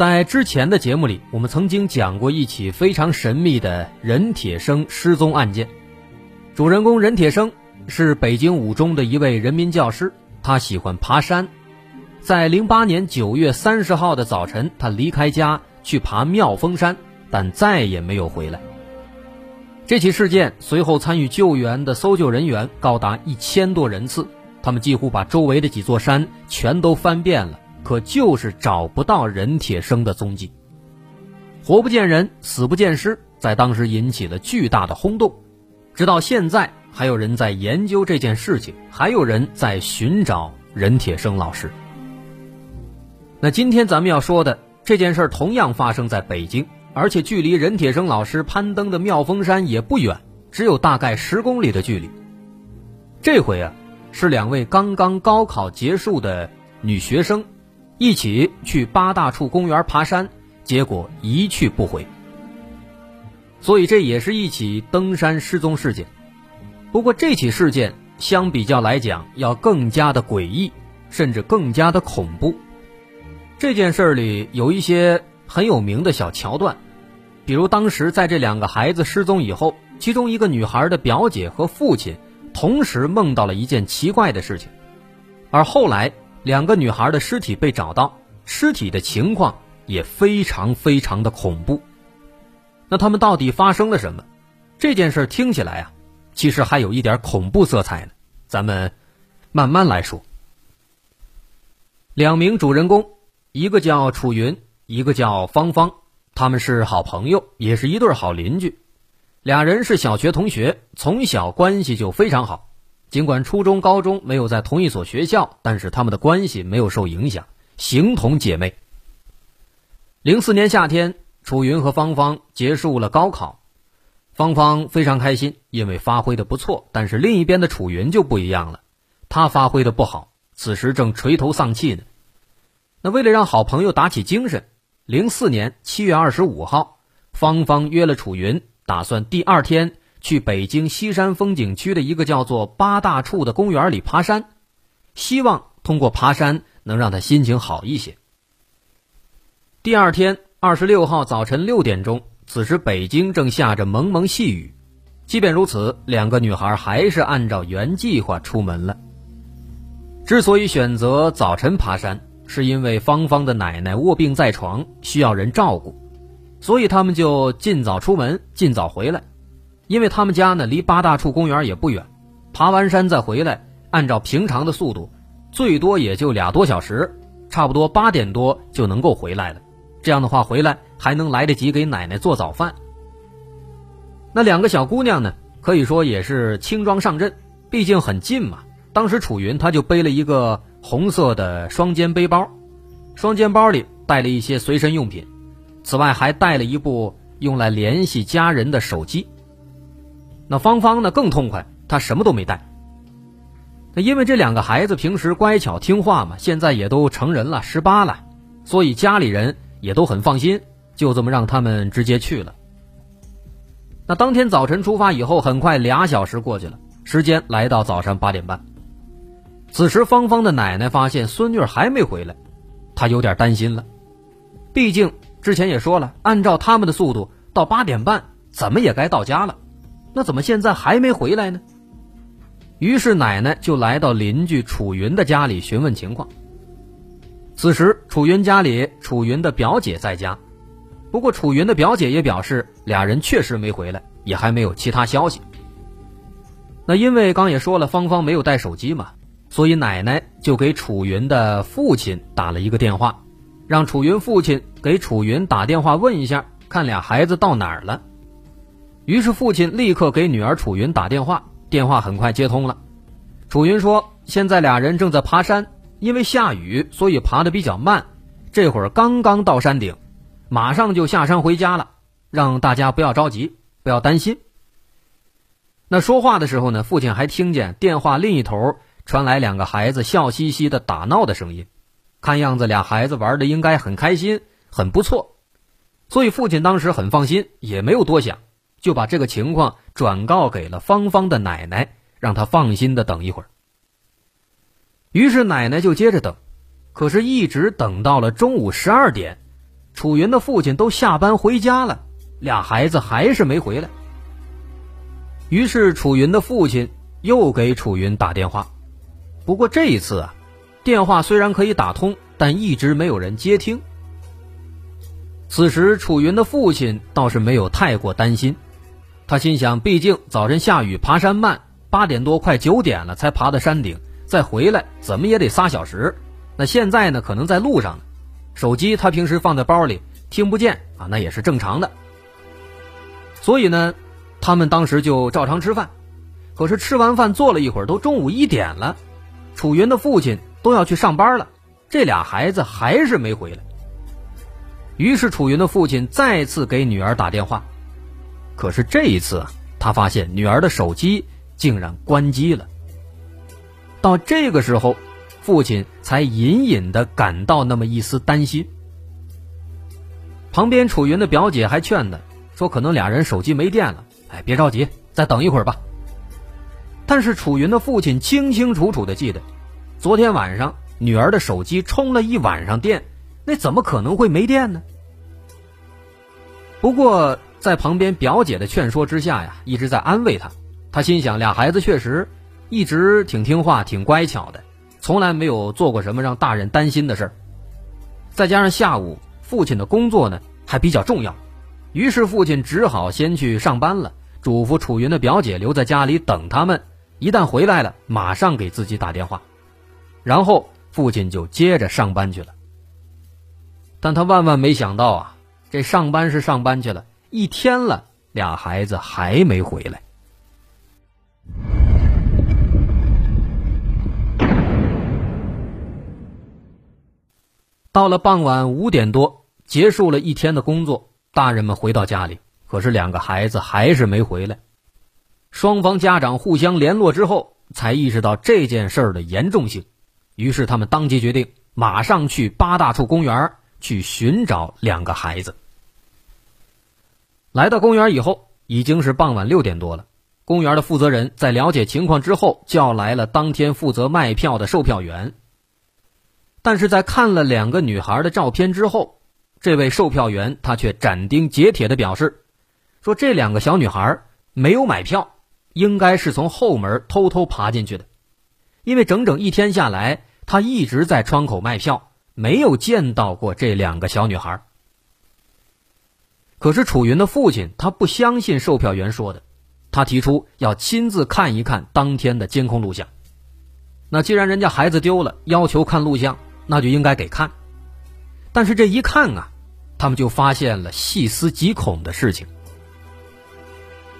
在之前的节目里，我们曾经讲过一起非常神秘的任铁生失踪案件。主人公任铁生是北京五中的一位人民教师，他喜欢爬山。在零八年九月三十号的早晨，他离开家去爬妙峰山，但再也没有回来。这起事件随后参与救援的搜救人员高达一千多人次，他们几乎把周围的几座山全都翻遍了。可就是找不到任铁生的踪迹，活不见人，死不见尸，在当时引起了巨大的轰动。直到现在，还有人在研究这件事情，还有人在寻找任铁生老师。那今天咱们要说的这件事同样发生在北京，而且距离任铁生老师攀登的妙峰山也不远，只有大概十公里的距离。这回啊，是两位刚刚高考结束的女学生。一起去八大处公园爬山，结果一去不回。所以这也是一起登山失踪事件。不过这起事件相比较来讲要更加的诡异，甚至更加的恐怖。这件事里有一些很有名的小桥段，比如当时在这两个孩子失踪以后，其中一个女孩的表姐和父亲同时梦到了一件奇怪的事情，而后来。两个女孩的尸体被找到，尸体的情况也非常非常的恐怖。那他们到底发生了什么？这件事听起来啊，其实还有一点恐怖色彩呢。咱们慢慢来说。两名主人公，一个叫楚云，一个叫芳芳，他们是好朋友，也是一对好邻居。俩人是小学同学，从小关系就非常好。尽管初中、高中没有在同一所学校，但是他们的关系没有受影响，形同姐妹。零四年夏天，楚云和芳芳结束了高考，芳芳非常开心，因为发挥的不错。但是另一边的楚云就不一样了，他发挥的不好，此时正垂头丧气呢。那为了让好朋友打起精神，零四年七月二十五号，芳芳约了楚云，打算第二天。去北京西山风景区的一个叫做八大处的公园里爬山，希望通过爬山能让他心情好一些。第二天，二十六号早晨六点钟，此时北京正下着蒙蒙细雨。即便如此，两个女孩还是按照原计划出门了。之所以选择早晨爬山，是因为芳芳的奶奶卧病在床，需要人照顾，所以他们就尽早出门，尽早回来。因为他们家呢离八大处公园也不远，爬完山再回来，按照平常的速度，最多也就俩多小时，差不多八点多就能够回来了。这样的话回来还能来得及给奶奶做早饭。那两个小姑娘呢，可以说也是轻装上阵，毕竟很近嘛。当时楚云她就背了一个红色的双肩背包，双肩包里带了一些随身用品，此外还带了一部用来联系家人的手机。那芳芳呢更痛快，她什么都没带。那因为这两个孩子平时乖巧听话嘛，现在也都成人了，十八了，所以家里人也都很放心，就这么让他们直接去了。那当天早晨出发以后，很快俩小时过去了，时间来到早上八点半。此时芳芳的奶奶发现孙女还没回来，她有点担心了。毕竟之前也说了，按照他们的速度，到八点半怎么也该到家了。那怎么现在还没回来呢？于是奶奶就来到邻居楚云的家里询问情况。此时楚云家里，楚云的表姐在家，不过楚云的表姐也表示，俩人确实没回来，也还没有其他消息。那因为刚也说了，芳芳没有带手机嘛，所以奶奶就给楚云的父亲打了一个电话，让楚云父亲给楚云打电话问一下，看俩孩子到哪儿了。于是父亲立刻给女儿楚云打电话，电话很快接通了。楚云说：“现在俩人正在爬山，因为下雨，所以爬得比较慢。这会儿刚刚到山顶，马上就下山回家了。让大家不要着急，不要担心。那说话的时候呢，父亲还听见电话另一头传来两个孩子笑嘻嘻的打闹的声音，看样子俩孩子玩的应该很开心，很不错。所以父亲当时很放心，也没有多想，就把这个情况转告给了芳芳的奶奶，让她放心的等一会儿。于是奶奶就接着等，可是，一直等到了中午十二点，楚云的父亲都下班回家了，俩孩子还是没回来。于是楚云的父亲又给楚云打电话，不过这一次啊，电话虽然可以打通，但一直没有人接听。此时楚云的父亲倒是没有太过担心，他心想，毕竟早晨下雨，爬山慢，八点多快九点了才爬到山顶。再回来怎么也得仨小时，那现在呢？可能在路上呢。手机他平时放在包里，听不见啊，那也是正常的。所以呢，他们当时就照常吃饭。可是吃完饭坐了一会儿，都中午一点了，楚云的父亲都要去上班了，这俩孩子还是没回来。于是楚云的父亲再次给女儿打电话，可是这一次他发现女儿的手机竟然关机了。到这个时候，父亲才隐隐的感到那么一丝担心。旁边楚云的表姐还劝他，说可能俩人手机没电了，哎，别着急，再等一会儿吧。但是楚云的父亲清清楚楚的记得，昨天晚上女儿的手机充了一晚上电，那怎么可能会没电呢？不过在旁边表姐的劝说之下呀，一直在安慰他，他心想俩孩子确实。一直挺听话、挺乖巧的，从来没有做过什么让大人担心的事儿。再加上下午父亲的工作呢还比较重要，于是父亲只好先去上班了，嘱咐楚云的表姐留在家里等他们，一旦回来了马上给自己打电话。然后父亲就接着上班去了。但他万万没想到啊，这上班是上班去了，一天了，俩孩子还没回来。到了傍晚五点多，结束了一天的工作，大人们回到家里，可是两个孩子还是没回来。双方家长互相联络之后，才意识到这件事儿的严重性，于是他们当即决定马上去八大处公园去寻找两个孩子。来到公园以后，已经是傍晚六点多了。公园的负责人在了解情况之后，叫来了当天负责卖票的售票员。但是在看了两个女孩的照片之后，这位售票员他却斩钉截铁的表示，说这两个小女孩没有买票，应该是从后门偷偷爬进去的，因为整整一天下来，他一直在窗口卖票，没有见到过这两个小女孩。可是楚云的父亲他不相信售票员说的，他提出要亲自看一看当天的监控录像。那既然人家孩子丢了，要求看录像。那就应该给看，但是这一看啊，他们就发现了细思极恐的事情。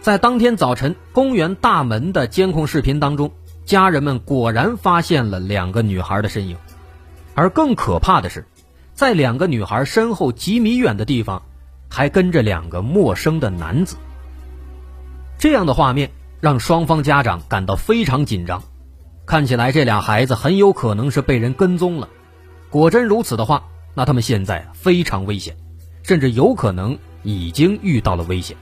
在当天早晨公园大门的监控视频当中，家人们果然发现了两个女孩的身影，而更可怕的是，在两个女孩身后几米远的地方，还跟着两个陌生的男子。这样的画面让双方家长感到非常紧张，看起来这俩孩子很有可能是被人跟踪了。果真如此的话，那他们现在非常危险，甚至有可能已经遇到了危险。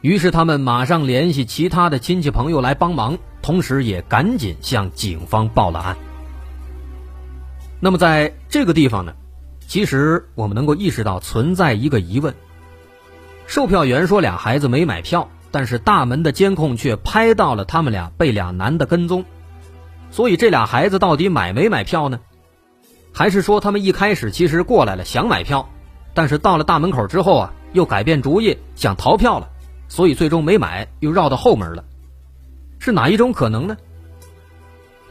于是他们马上联系其他的亲戚朋友来帮忙，同时也赶紧向警方报了案。那么在这个地方呢，其实我们能够意识到存在一个疑问：售票员说俩孩子没买票，但是大门的监控却拍到了他们俩被俩男的跟踪，所以这俩孩子到底买没买票呢？还是说他们一开始其实过来了想买票，但是到了大门口之后啊，又改变主意想逃票了，所以最终没买，又绕到后门了。是哪一种可能呢？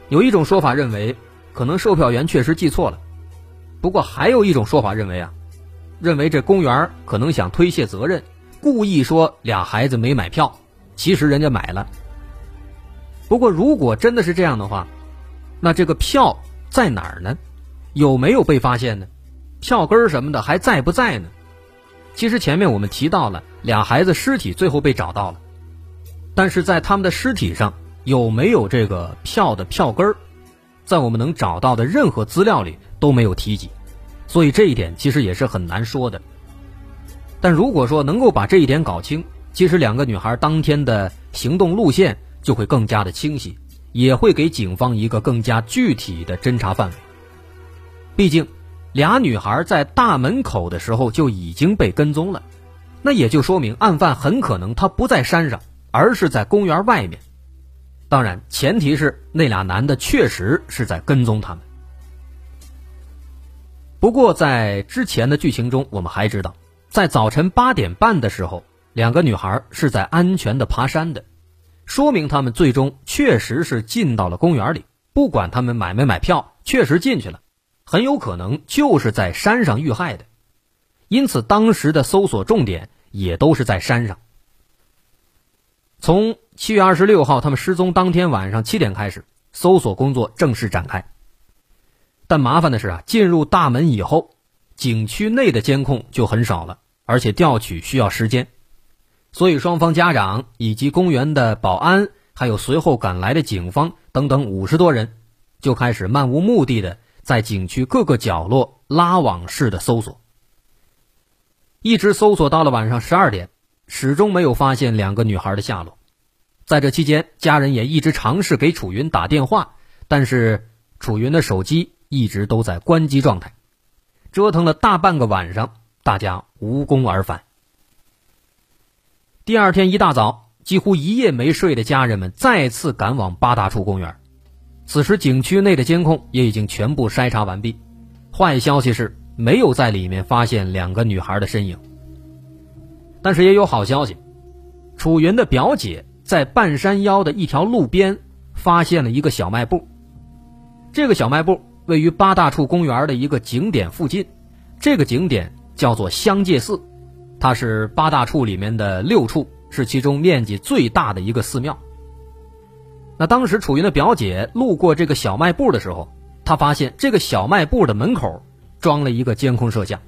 有一种说法认为，可能售票员确实记错了。不过还有一种说法认为啊，认为这公园可能想推卸责任，故意说俩孩子没买票，其实人家买了。不过如果真的是这样的话，那这个票在哪儿呢？有没有被发现呢？票根什么的还在不在呢？其实前面我们提到了俩孩子尸体最后被找到了，但是在他们的尸体上有没有这个票的票根儿，在我们能找到的任何资料里都没有提及，所以这一点其实也是很难说的。但如果说能够把这一点搞清，其实两个女孩当天的行动路线就会更加的清晰，也会给警方一个更加具体的侦查范围。毕竟。俩女孩在大门口的时候就已经被跟踪了，那也就说明案犯很可能他不在山上，而是在公园外面。当然，前提是那俩男的确实是在跟踪他们。不过，在之前的剧情中，我们还知道，在早晨八点半的时候，两个女孩是在安全的爬山的，说明他们最终确实是进到了公园里。不管他们买没买票，确实进去了。很有可能就是在山上遇害的，因此当时的搜索重点也都是在山上。从七月二十六号他们失踪当天晚上七点开始，搜索工作正式展开。但麻烦的是啊，进入大门以后，景区内的监控就很少了，而且调取需要时间，所以双方家长以及公园的保安，还有随后赶来的警方等等五十多人，就开始漫无目的的。在景区各个角落拉网式的搜索，一直搜索到了晚上十二点，始终没有发现两个女孩的下落。在这期间，家人也一直尝试给楚云打电话，但是楚云的手机一直都在关机状态。折腾了大半个晚上，大家无功而返。第二天一大早，几乎一夜没睡的家人们再次赶往八大处公园。此时景区内的监控也已经全部筛查完毕，坏消息是没有在里面发现两个女孩的身影。但是也有好消息，楚云的表姐在半山腰的一条路边发现了一个小卖部。这个小卖部位于八大处公园的一个景点附近，这个景点叫做香界寺，它是八大处里面的六处，是其中面积最大的一个寺庙。那当时楚云的表姐路过这个小卖部的时候，她发现这个小卖部的门口装了一个监控摄像，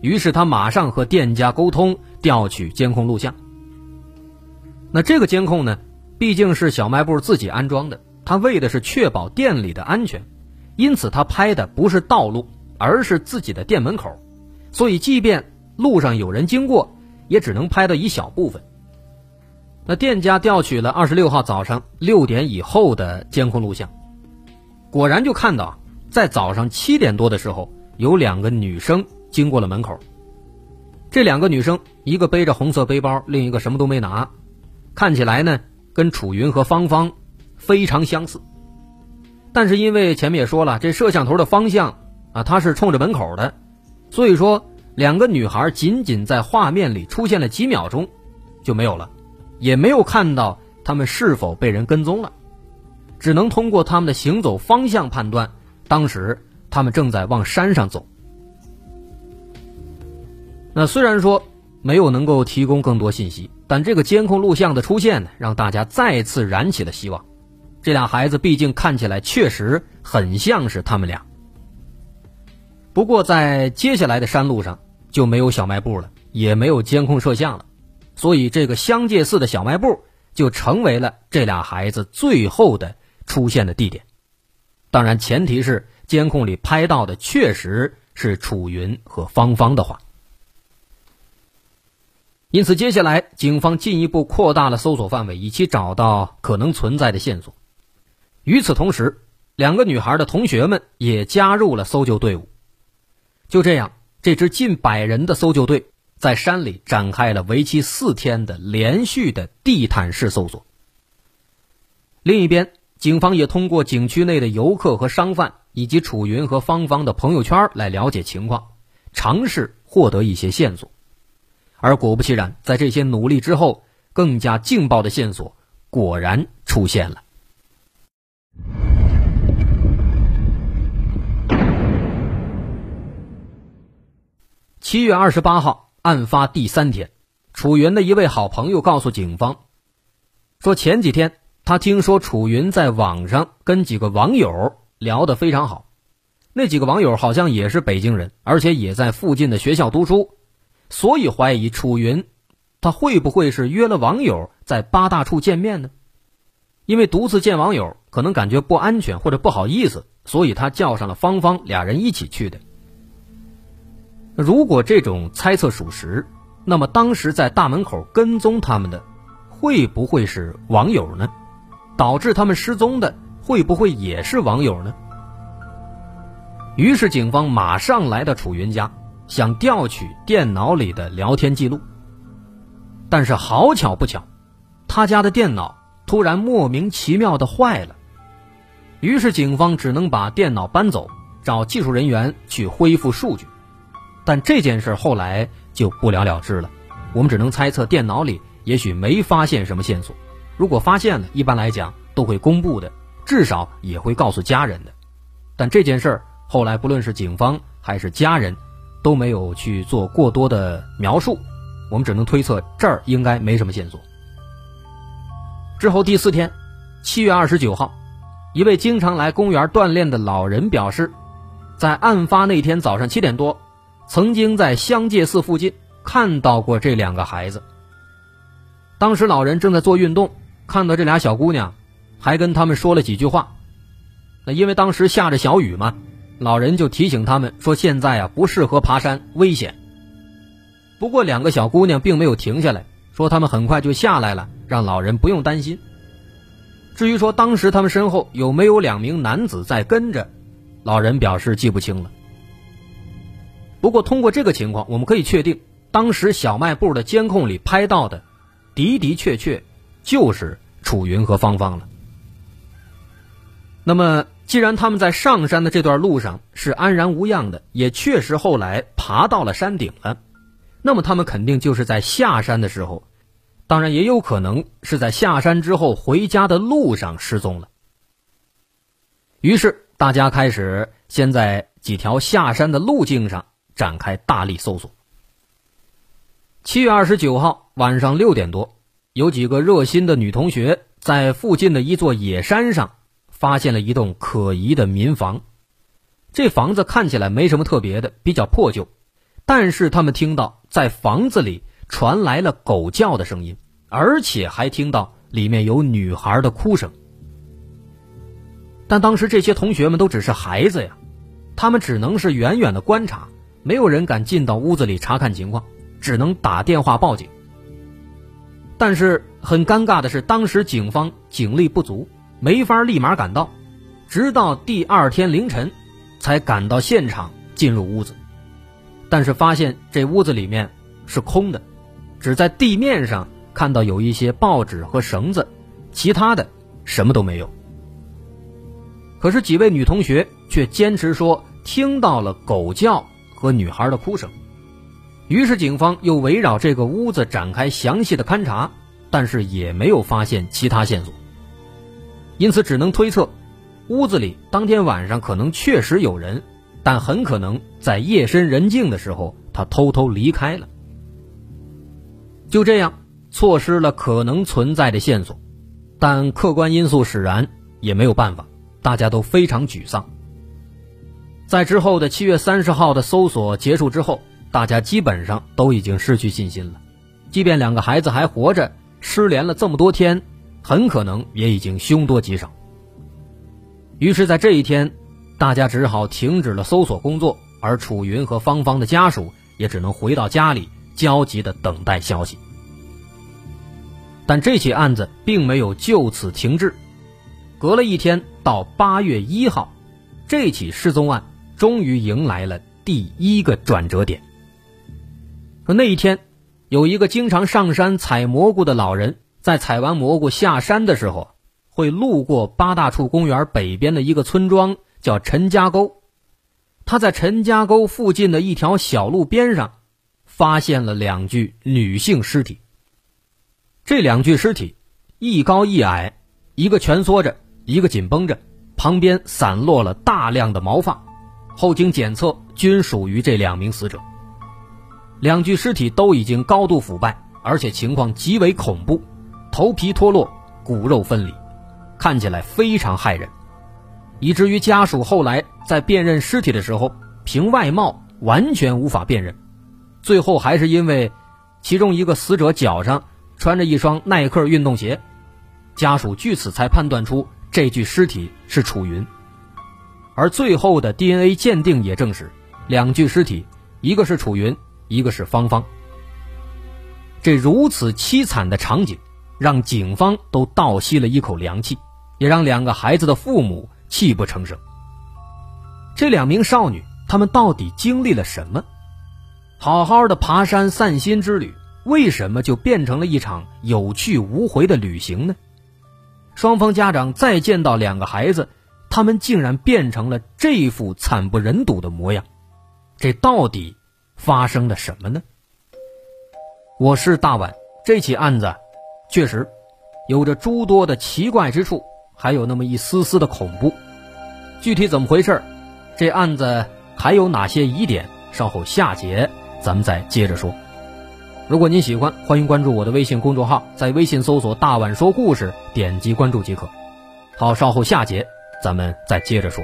于是他马上和店家沟通调取监控录像。那这个监控呢，毕竟是小卖部自己安装的，他为的是确保店里的安全，因此他拍的不是道路，而是自己的店门口，所以即便路上有人经过，也只能拍到一小部分。那店家调取了二十六号早上六点以后的监控录像，果然就看到，在早上七点多的时候，有两个女生经过了门口。这两个女生，一个背着红色背包，另一个什么都没拿，看起来呢跟楚云和芳芳非常相似。但是因为前面也说了，这摄像头的方向啊，它是冲着门口的，所以说两个女孩仅仅在画面里出现了几秒钟，就没有了。也没有看到他们是否被人跟踪了，只能通过他们的行走方向判断，当时他们正在往山上走。那虽然说没有能够提供更多信息，但这个监控录像的出现呢，让大家再次燃起了希望。这俩孩子毕竟看起来确实很像是他们俩。不过在接下来的山路上就没有小卖部了，也没有监控摄像了。所以，这个香界寺的小卖部就成为了这俩孩子最后的出现的地点。当然，前提是监控里拍到的确实是楚云和芳芳的话。因此，接下来警方进一步扩大了搜索范围，以期找到可能存在的线索。与此同时，两个女孩的同学们也加入了搜救队伍。就这样，这支近百人的搜救队。在山里展开了为期四天的连续的地毯式搜索。另一边，警方也通过景区内的游客和商贩，以及楚云和芳芳的朋友圈来了解情况，尝试获得一些线索。而果不其然，在这些努力之后，更加劲爆的线索果然出现了。七月二十八号。案发第三天，楚云的一位好朋友告诉警方，说前几天他听说楚云在网上跟几个网友聊得非常好，那几个网友好像也是北京人，而且也在附近的学校读书，所以怀疑楚云，他会不会是约了网友在八大处见面呢？因为独自见网友可能感觉不安全或者不好意思，所以他叫上了芳芳，俩人一起去的。如果这种猜测属实，那么当时在大门口跟踪他们的，会不会是网友呢？导致他们失踪的，会不会也是网友呢？于是警方马上来到楚云家，想调取电脑里的聊天记录。但是好巧不巧，他家的电脑。突然莫名其妙的坏了，于是警方只能把电脑搬走，找技术人员去恢复数据。但这件事后来就不了了之了。我们只能猜测电脑里也许没发现什么线索。如果发现了，一般来讲都会公布的，至少也会告诉家人的。但这件事后来不论是警方还是家人，都没有去做过多的描述。我们只能推测这儿应该没什么线索。之后第四天，七月二十九号，一位经常来公园锻炼的老人表示，在案发那天早上七点多，曾经在香界寺附近看到过这两个孩子。当时老人正在做运动，看到这俩小姑娘，还跟他们说了几句话。那因为当时下着小雨嘛，老人就提醒他们说：“现在啊不适合爬山，危险。”不过两个小姑娘并没有停下来。说他们很快就下来了，让老人不用担心。至于说当时他们身后有没有两名男子在跟着，老人表示记不清了。不过通过这个情况，我们可以确定，当时小卖部的监控里拍到的，的的确确就是楚云和芳芳了。那么，既然他们在上山的这段路上是安然无恙的，也确实后来爬到了山顶了。那么他们肯定就是在下山的时候，当然也有可能是在下山之后回家的路上失踪了。于是大家开始先在几条下山的路径上展开大力搜索。七月二十九号晚上六点多，有几个热心的女同学在附近的一座野山上发现了一栋可疑的民房。这房子看起来没什么特别的，比较破旧。但是他们听到在房子里传来了狗叫的声音，而且还听到里面有女孩的哭声。但当时这些同学们都只是孩子呀，他们只能是远远的观察，没有人敢进到屋子里查看情况，只能打电话报警。但是很尴尬的是，当时警方警力不足，没法立马赶到，直到第二天凌晨才赶到现场进入屋子。但是发现这屋子里面是空的，只在地面上看到有一些报纸和绳子，其他的什么都没有。可是几位女同学却坚持说听到了狗叫和女孩的哭声，于是警方又围绕这个屋子展开详细的勘查，但是也没有发现其他线索，因此只能推测，屋子里当天晚上可能确实有人。但很可能在夜深人静的时候，他偷偷离开了。就这样，错失了可能存在的线索，但客观因素使然，也没有办法，大家都非常沮丧。在之后的七月三十号的搜索结束之后，大家基本上都已经失去信心了。即便两个孩子还活着，失联了这么多天，很可能也已经凶多吉少。于是，在这一天。大家只好停止了搜索工作，而楚云和芳芳的家属也只能回到家里，焦急地等待消息。但这起案子并没有就此停滞，隔了一天，到八月一号，这起失踪案终于迎来了第一个转折点。说那一天，有一个经常上山采蘑菇的老人，在采完蘑菇下山的时候，会路过八大处公园北边的一个村庄。叫陈家沟，他在陈家沟附近的一条小路边上，发现了两具女性尸体。这两具尸体，一高一矮，一个蜷缩着，一个紧绷着，旁边散落了大量的毛发。后经检测，均属于这两名死者。两具尸体都已经高度腐败，而且情况极为恐怖，头皮脱落，骨肉分离，看起来非常骇人。以至于家属后来在辨认尸体的时候，凭外貌完全无法辨认，最后还是因为其中一个死者脚上穿着一双耐克运动鞋，家属据此才判断出这具尸体是楚云。而最后的 DNA 鉴定也证实，两具尸体，一个是楚云，一个是芳芳。这如此凄惨的场景，让警方都倒吸了一口凉气，也让两个孩子的父母泣不成声。这两名少女，她们到底经历了什么？好好的爬山散心之旅，为什么就变成了一场有去无回的旅行呢？双方家长再见到两个孩子。他们竟然变成了这副惨不忍睹的模样，这到底发生了什么呢？我是大碗，这起案子确实有着诸多的奇怪之处，还有那么一丝丝的恐怖。具体怎么回事这案子还有哪些疑点？稍后下节咱们再接着说。如果您喜欢，欢迎关注我的微信公众号，在微信搜索“大碗说故事”，点击关注即可。好，稍后下节。咱们再接着说。